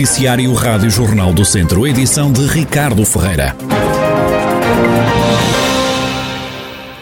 Noticiário Rádio Jornal do Centro, edição de Ricardo Ferreira.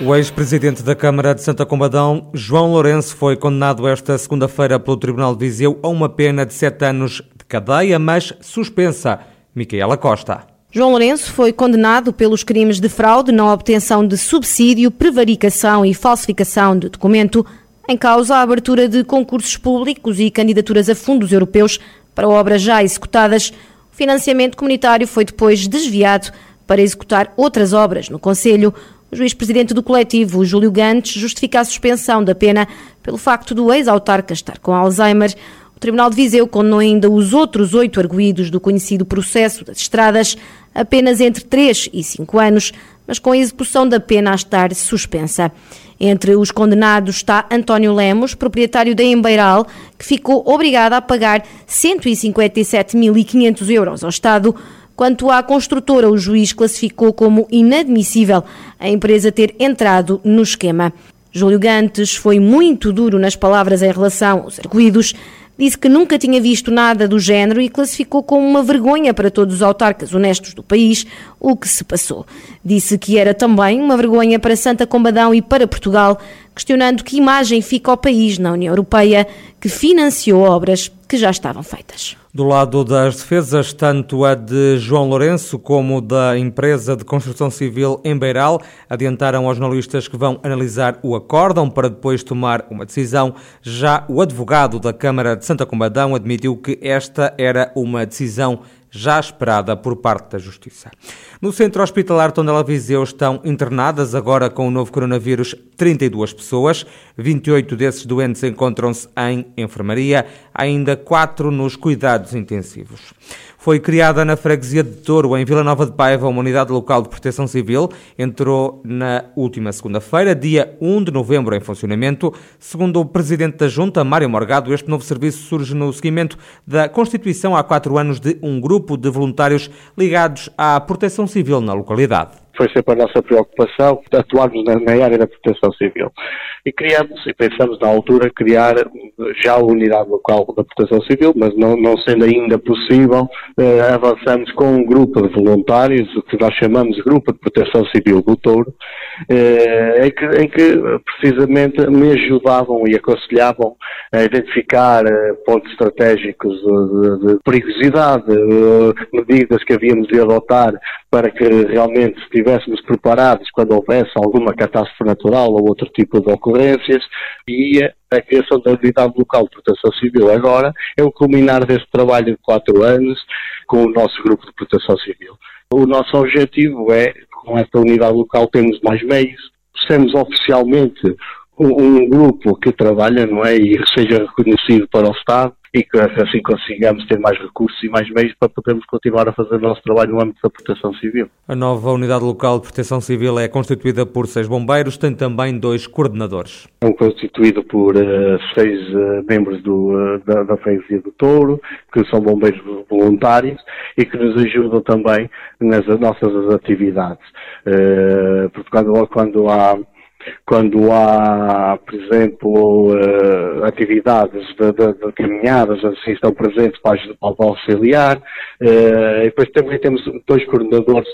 O ex-presidente da Câmara de Santa Combadão, João Lourenço, foi condenado esta segunda-feira pelo Tribunal de Viseu a uma pena de sete anos de cadeia, mas suspensa. Micaela Costa. João Lourenço foi condenado pelos crimes de fraude na obtenção de subsídio, prevaricação e falsificação de documento, em causa a abertura de concursos públicos e candidaturas a fundos europeus para obras já executadas. O financiamento comunitário foi depois desviado para executar outras obras no Conselho. O juiz-presidente do coletivo, Júlio Gantes, justifica a suspensão da pena pelo facto do ex-autarca estar com Alzheimer. O Tribunal de Viseu condenou ainda os outros oito arguídos do conhecido processo das estradas, apenas entre 3 e 5 anos, mas com a execução da pena a estar suspensa. Entre os condenados está António Lemos, proprietário da Embeiral, que ficou obrigado a pagar 157.500 euros ao Estado Quanto à construtora, o juiz classificou como inadmissível a empresa ter entrado no esquema. Júlio Gantes foi muito duro nas palavras em relação aos arguídos, disse que nunca tinha visto nada do género e classificou como uma vergonha para todos os autarcas honestos do país o que se passou. Disse que era também uma vergonha para Santa Combadão e para Portugal, questionando que imagem fica ao país na União Europeia que financiou obras que já estavam feitas. Do lado das defesas, tanto a de João Lourenço como da empresa de construção civil em Beiral adiantaram aos jornalistas que vão analisar o acórdão para depois tomar uma decisão. Já o advogado da Câmara de Santa Combadão admitiu que esta era uma decisão já esperada por parte da Justiça. No centro hospitalar Tondela Viseu estão internadas agora com o novo coronavírus 32 pessoas, 28 desses doentes encontram-se em enfermaria, ainda 4 nos cuidados intensivos. Foi criada na freguesia de Touro, em Vila Nova de Paiva, uma unidade local de proteção civil. Entrou na última segunda-feira, dia 1 de novembro, em funcionamento. Segundo o presidente da Junta, Mário Morgado, este novo serviço surge no seguimento da constituição há quatro anos de um grupo de voluntários ligados à proteção civil na localidade foi sempre a nossa preocupação atuarmos na, na, área da proteção civil. E criamos, e pensamos na altura, criar já a unidade local da proteção civil, mas não, não sendo ainda possível, eh, avançamos com um grupo de voluntários, o que nós chamamos de Grupo de Proteção Civil do Touro, eh, em, que, em que precisamente me ajudavam e aconselhavam a identificar eh, pontos estratégicos de, de perigosidade, eh, medidas que havíamos de adotar para que realmente estivéssemos preparados quando houvesse alguma catástrofe natural ou outro tipo de ocorrências e a criação da unidade local de proteção civil agora é o culminar desse trabalho de quatro anos com o nosso grupo de proteção civil. O nosso objetivo é, com esta unidade local, termos mais meios, sermos oficialmente um, um grupo que trabalha, não é, e seja reconhecido para o Estado e que assim consigamos ter mais recursos e mais meios para podermos continuar a fazer o nosso trabalho no âmbito da proteção civil. A nova Unidade Local de Proteção Civil é constituída por seis bombeiros, tem também dois coordenadores. É constituído por uh, seis uh, membros do, uh, da, da freguesia do Touro, que são bombeiros voluntários e que nos ajudam também nas nossas atividades. porque quando, quando há quando há, por exemplo, uh, atividades de, de, de, caminhadas, assim estão presentes para, para auxiliar. Uh, e depois também temos dois coordenadores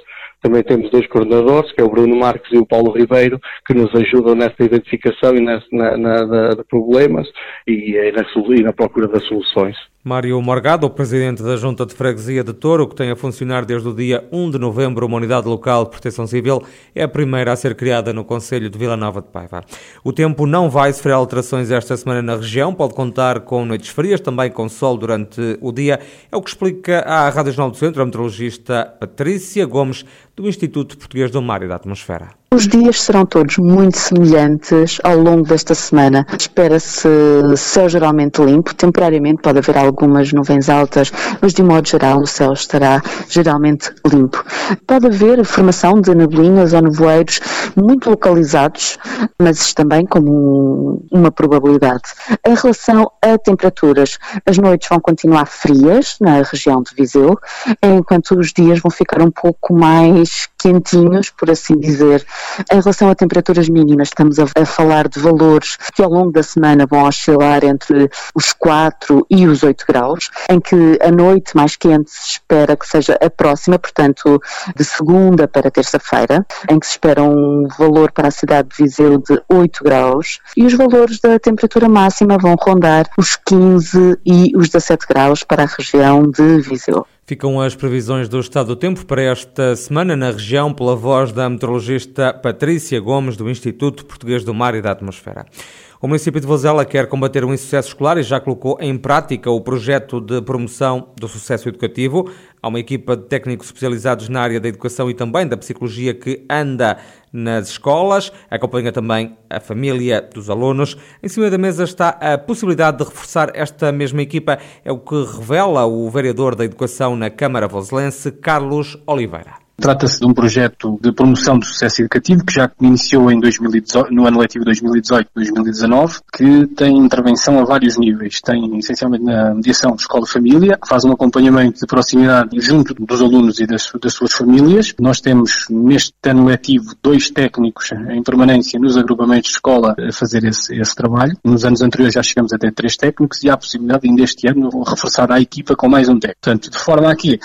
também temos dois coordenadores, que é o Bruno Marques e o Paulo Ribeiro, que nos ajudam nesta identificação e nessa, na, na, de problemas e, e, na, e na procura das soluções. Mário Morgado, presidente da Junta de Freguesia de Touro, que tem a funcionar desde o dia 1 de novembro uma unidade local de proteção civil, é a primeira a ser criada no Conselho de Vila Nova de Paiva. O tempo não vai sofrer alterações esta semana na região, pode contar com noites frias, também com sol durante o dia. É o que explica à Rádio Jornal do Centro a meteorologista Patrícia Gomes, do Instituto Português do Mar e da Atmosfera. Os dias serão todos muito semelhantes ao longo desta semana. Espera-se céu geralmente limpo, temporariamente pode haver algumas nuvens altas, mas de modo geral o céu estará geralmente limpo. Pode haver formação de neblinas ou nevoeiros muito localizados, mas isto também como uma probabilidade. Em relação a temperaturas, as noites vão continuar frias na região de Viseu, enquanto os dias vão ficar um pouco mais quentinhos, por assim dizer. Em relação a temperaturas mínimas, estamos a, a falar de valores que ao longo da semana vão oscilar entre os 4 e os 8 graus, em que a noite mais quente se espera que seja a próxima, portanto, de segunda para terça-feira, em que se espera um valor para a cidade de Viseu de 8 graus e os valores da temperatura máxima vão rondar os 15 e os 17 graus para a região de Viseu. Ficam as previsões do estado do tempo para esta semana na região pela voz da meteorologista Patrícia Gomes do Instituto Português do Mar e da Atmosfera. O município de Vozela quer combater o insucesso escolar e já colocou em prática o projeto de promoção do sucesso educativo. Há uma equipa de técnicos especializados na área da educação e também da psicologia que anda nas escolas, acompanha também a família dos alunos. Em cima da mesa está a possibilidade de reforçar esta mesma equipa, é o que revela o vereador da Educação na Câmara Voselense, Carlos Oliveira. Trata-se de um projeto de promoção do sucesso educativo que já iniciou em 2018, no ano letivo 2018-2019, que tem intervenção a vários níveis. Tem essencialmente na mediação escola-família, faz um acompanhamento de proximidade junto dos alunos e das, das, suas famílias. Nós temos neste ano letivo dois técnicos em permanência nos agrupamentos de escola a fazer esse, esse trabalho. Nos anos anteriores já chegamos até três técnicos e há a possibilidade ainda este ano reforçar a equipa com mais um técnico. Portanto, de forma a que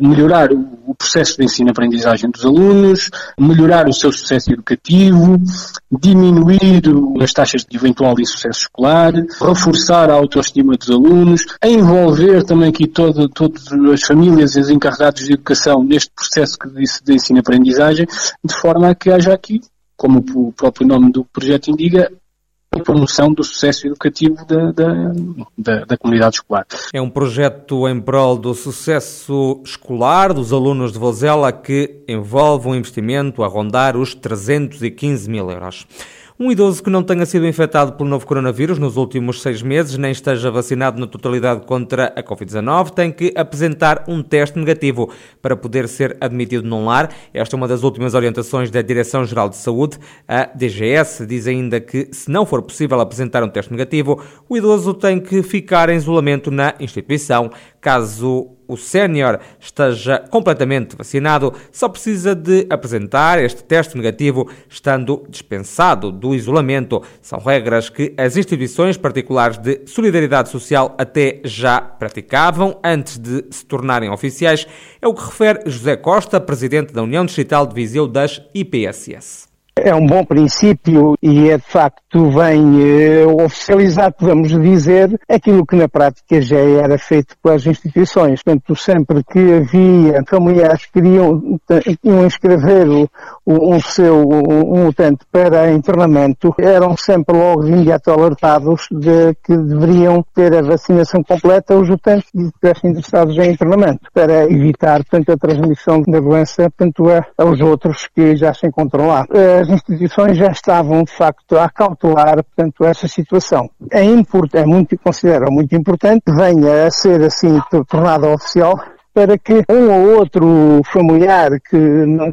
melhorar o processo de ensino-aprendizagem dos alunos, melhorar o seu sucesso educativo, diminuir as taxas de eventual insucesso escolar, reforçar a autoestima dos alunos, envolver também aqui todo, todas as famílias e os encarregados de educação neste processo de ensino-aprendizagem, de forma a que haja aqui, como o próprio nome do projeto indica, a promoção do sucesso educativo da, da, da, da, comunidade escolar. É um projeto em prol do sucesso escolar dos alunos de Vozela que envolve um investimento a rondar os 315 mil euros. Um idoso que não tenha sido infectado pelo novo coronavírus nos últimos seis meses, nem esteja vacinado na totalidade contra a Covid-19, tem que apresentar um teste negativo para poder ser admitido num lar. Esta é uma das últimas orientações da Direção-Geral de Saúde. A DGS diz ainda que, se não for possível apresentar um teste negativo, o idoso tem que ficar em isolamento na instituição. Caso o sénior esteja completamente vacinado, só precisa de apresentar este teste negativo, estando dispensado do isolamento. São regras que as instituições particulares de solidariedade social até já praticavam antes de se tornarem oficiais. É o que refere José Costa, presidente da União Distrital de Viseu das IPSS. É um bom princípio e é de facto vem eh, oficializar, podemos dizer, aquilo que na prática já era feito pelas instituições. Portanto, sempre que havia familiares que queriam, queriam inscrever o, um seu um para internamento, eram sempre logo de imediato alertados de que deveriam ter a vacinação completa os utentes que estivessem interessados em internamento, para evitar, portanto, a transmissão da doença, portanto, aos outros que já se encontram lá. As instituições já estavam, de facto, a cautelar, portanto, essa situação. É importante, é muito, considero muito importante venha a ser assim tornada oficial para que um ou outro familiar que,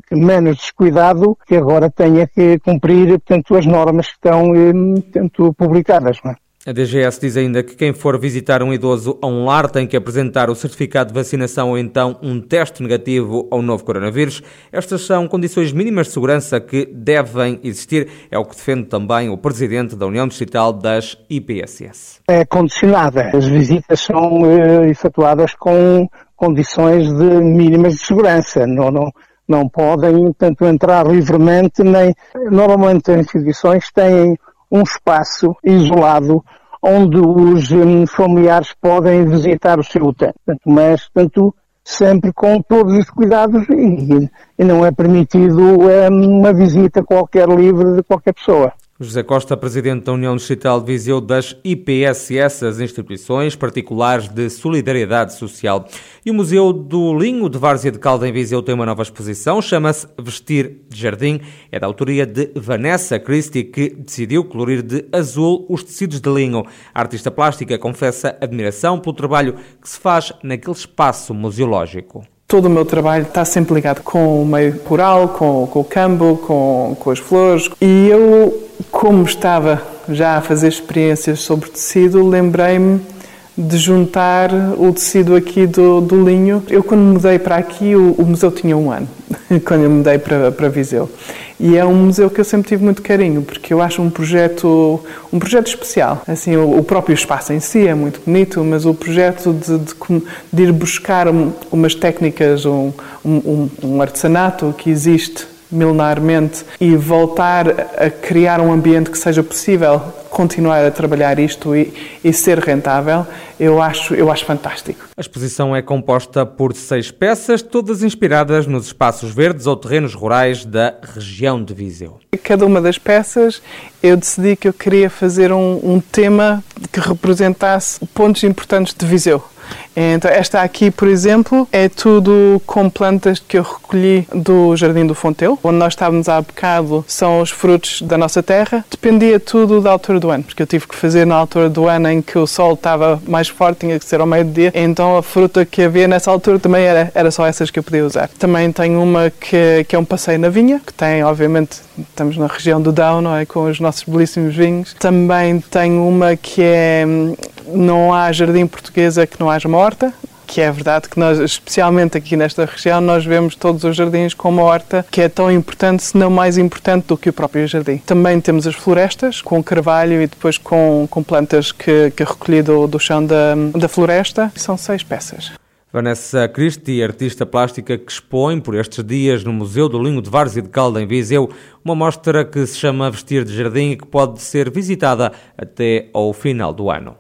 que, menos descuidado, que agora tenha que cumprir, portanto, as normas que estão, eh, portanto, publicadas. É? A DGS diz ainda que quem for visitar um idoso a um lar tem que apresentar o certificado de vacinação ou então um teste negativo ao novo coronavírus. Estas são condições mínimas de segurança que devem existir, é o que defende também o presidente da União Distrital das IPSS. É condicionada. As visitas são uh, efetuadas com condições de mínimas de segurança. Não, não, não podem, tanto entrar livremente, nem. Normalmente as instituições têm um espaço isolado onde os um, familiares podem visitar o seu utente. Mas, tanto sempre com todos os cuidados e, e não é permitido um, uma visita qualquer livre de qualquer pessoa. José Costa, presidente da União Distrital de Viseu das IPSS, as instituições particulares de solidariedade social. E o Museu do Linho de Várzea de Calda em Viseu tem uma nova exposição, chama-se Vestir de Jardim. É da autoria de Vanessa Christie, que decidiu colorir de azul os tecidos de linho. A artista plástica confessa admiração pelo trabalho que se faz naquele espaço museológico todo o meu trabalho está sempre ligado com o meio rural, com, com o campo, com, com as flores. E eu, como estava já a fazer experiências sobre tecido, lembrei-me de juntar o tecido aqui do, do linho. Eu, quando mudei para aqui, o, o museu tinha um ano. quando eu mudei para, para Viseu. E é um museu que eu sempre tive muito carinho, porque eu acho um projeto, um projeto especial. Assim, o, o próprio espaço em si é muito bonito, mas o projeto de, de, de ir buscar umas técnicas, um, um, um artesanato que existe milenarmente e voltar a criar um ambiente que seja possível continuar a trabalhar isto e, e, ser rentável, eu acho, eu acho fantástico. A exposição é composta por seis peças, todas inspiradas nos espaços verdes ou terrenos rurais da região de Viseu. Cada uma das peças eu decidi que eu queria fazer um, um tema que representasse pontos importantes de Viseu. Então, esta aqui, por exemplo, é tudo com plantas que eu recolhi do Jardim do Fontelo, onde nós estávamos há bocado, são os frutos da nossa terra. Dependia tudo da altura do ano, porque eu tive que fazer na altura do ano em que o sol estava mais forte, tinha que ser ao meio-dia, então a fruta que havia nessa altura também era, era só essas que eu podia usar. Também tenho uma que, que é um passeio na vinha, que tem, obviamente, estamos na região do Dão, não é? Com os nossos belíssimos vinhos. Também tenho uma que é não há jardim portuguesa que não haja uma horta, que é verdade que nós, especialmente aqui nesta região, nós vemos todos os jardins com uma horta que é tão importante, se não mais importante do que o próprio jardim. Também temos as florestas, com carvalho e depois com, com plantas que, que recolhi do, do chão da, da floresta. São seis peças. Vanessa Cristi, artista plástica que expõe por estes dias no Museu do Linho de Várzea de Calda, em Viseu, uma mostra que se chama Vestir de Jardim e que pode ser visitada até ao final do ano.